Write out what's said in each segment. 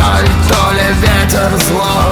печаль, то ли ветер злой.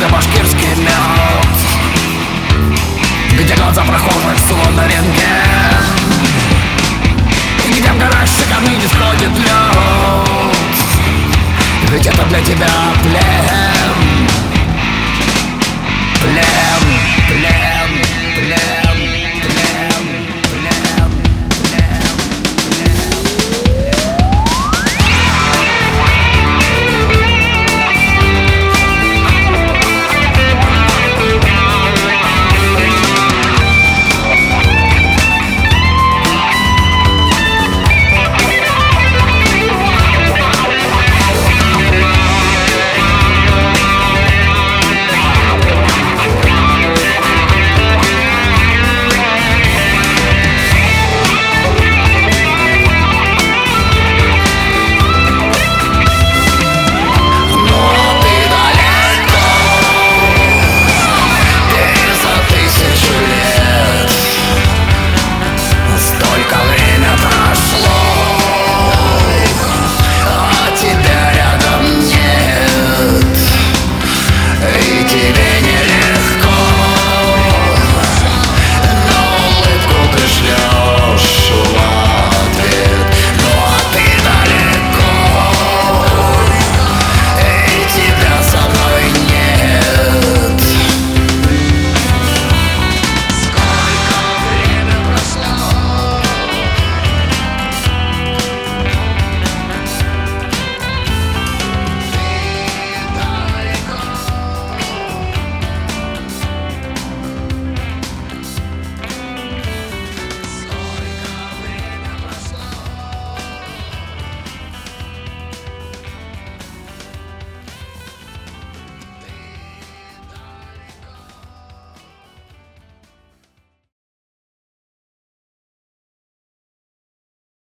Да башкирский мед Где глаза прохожих словно рентген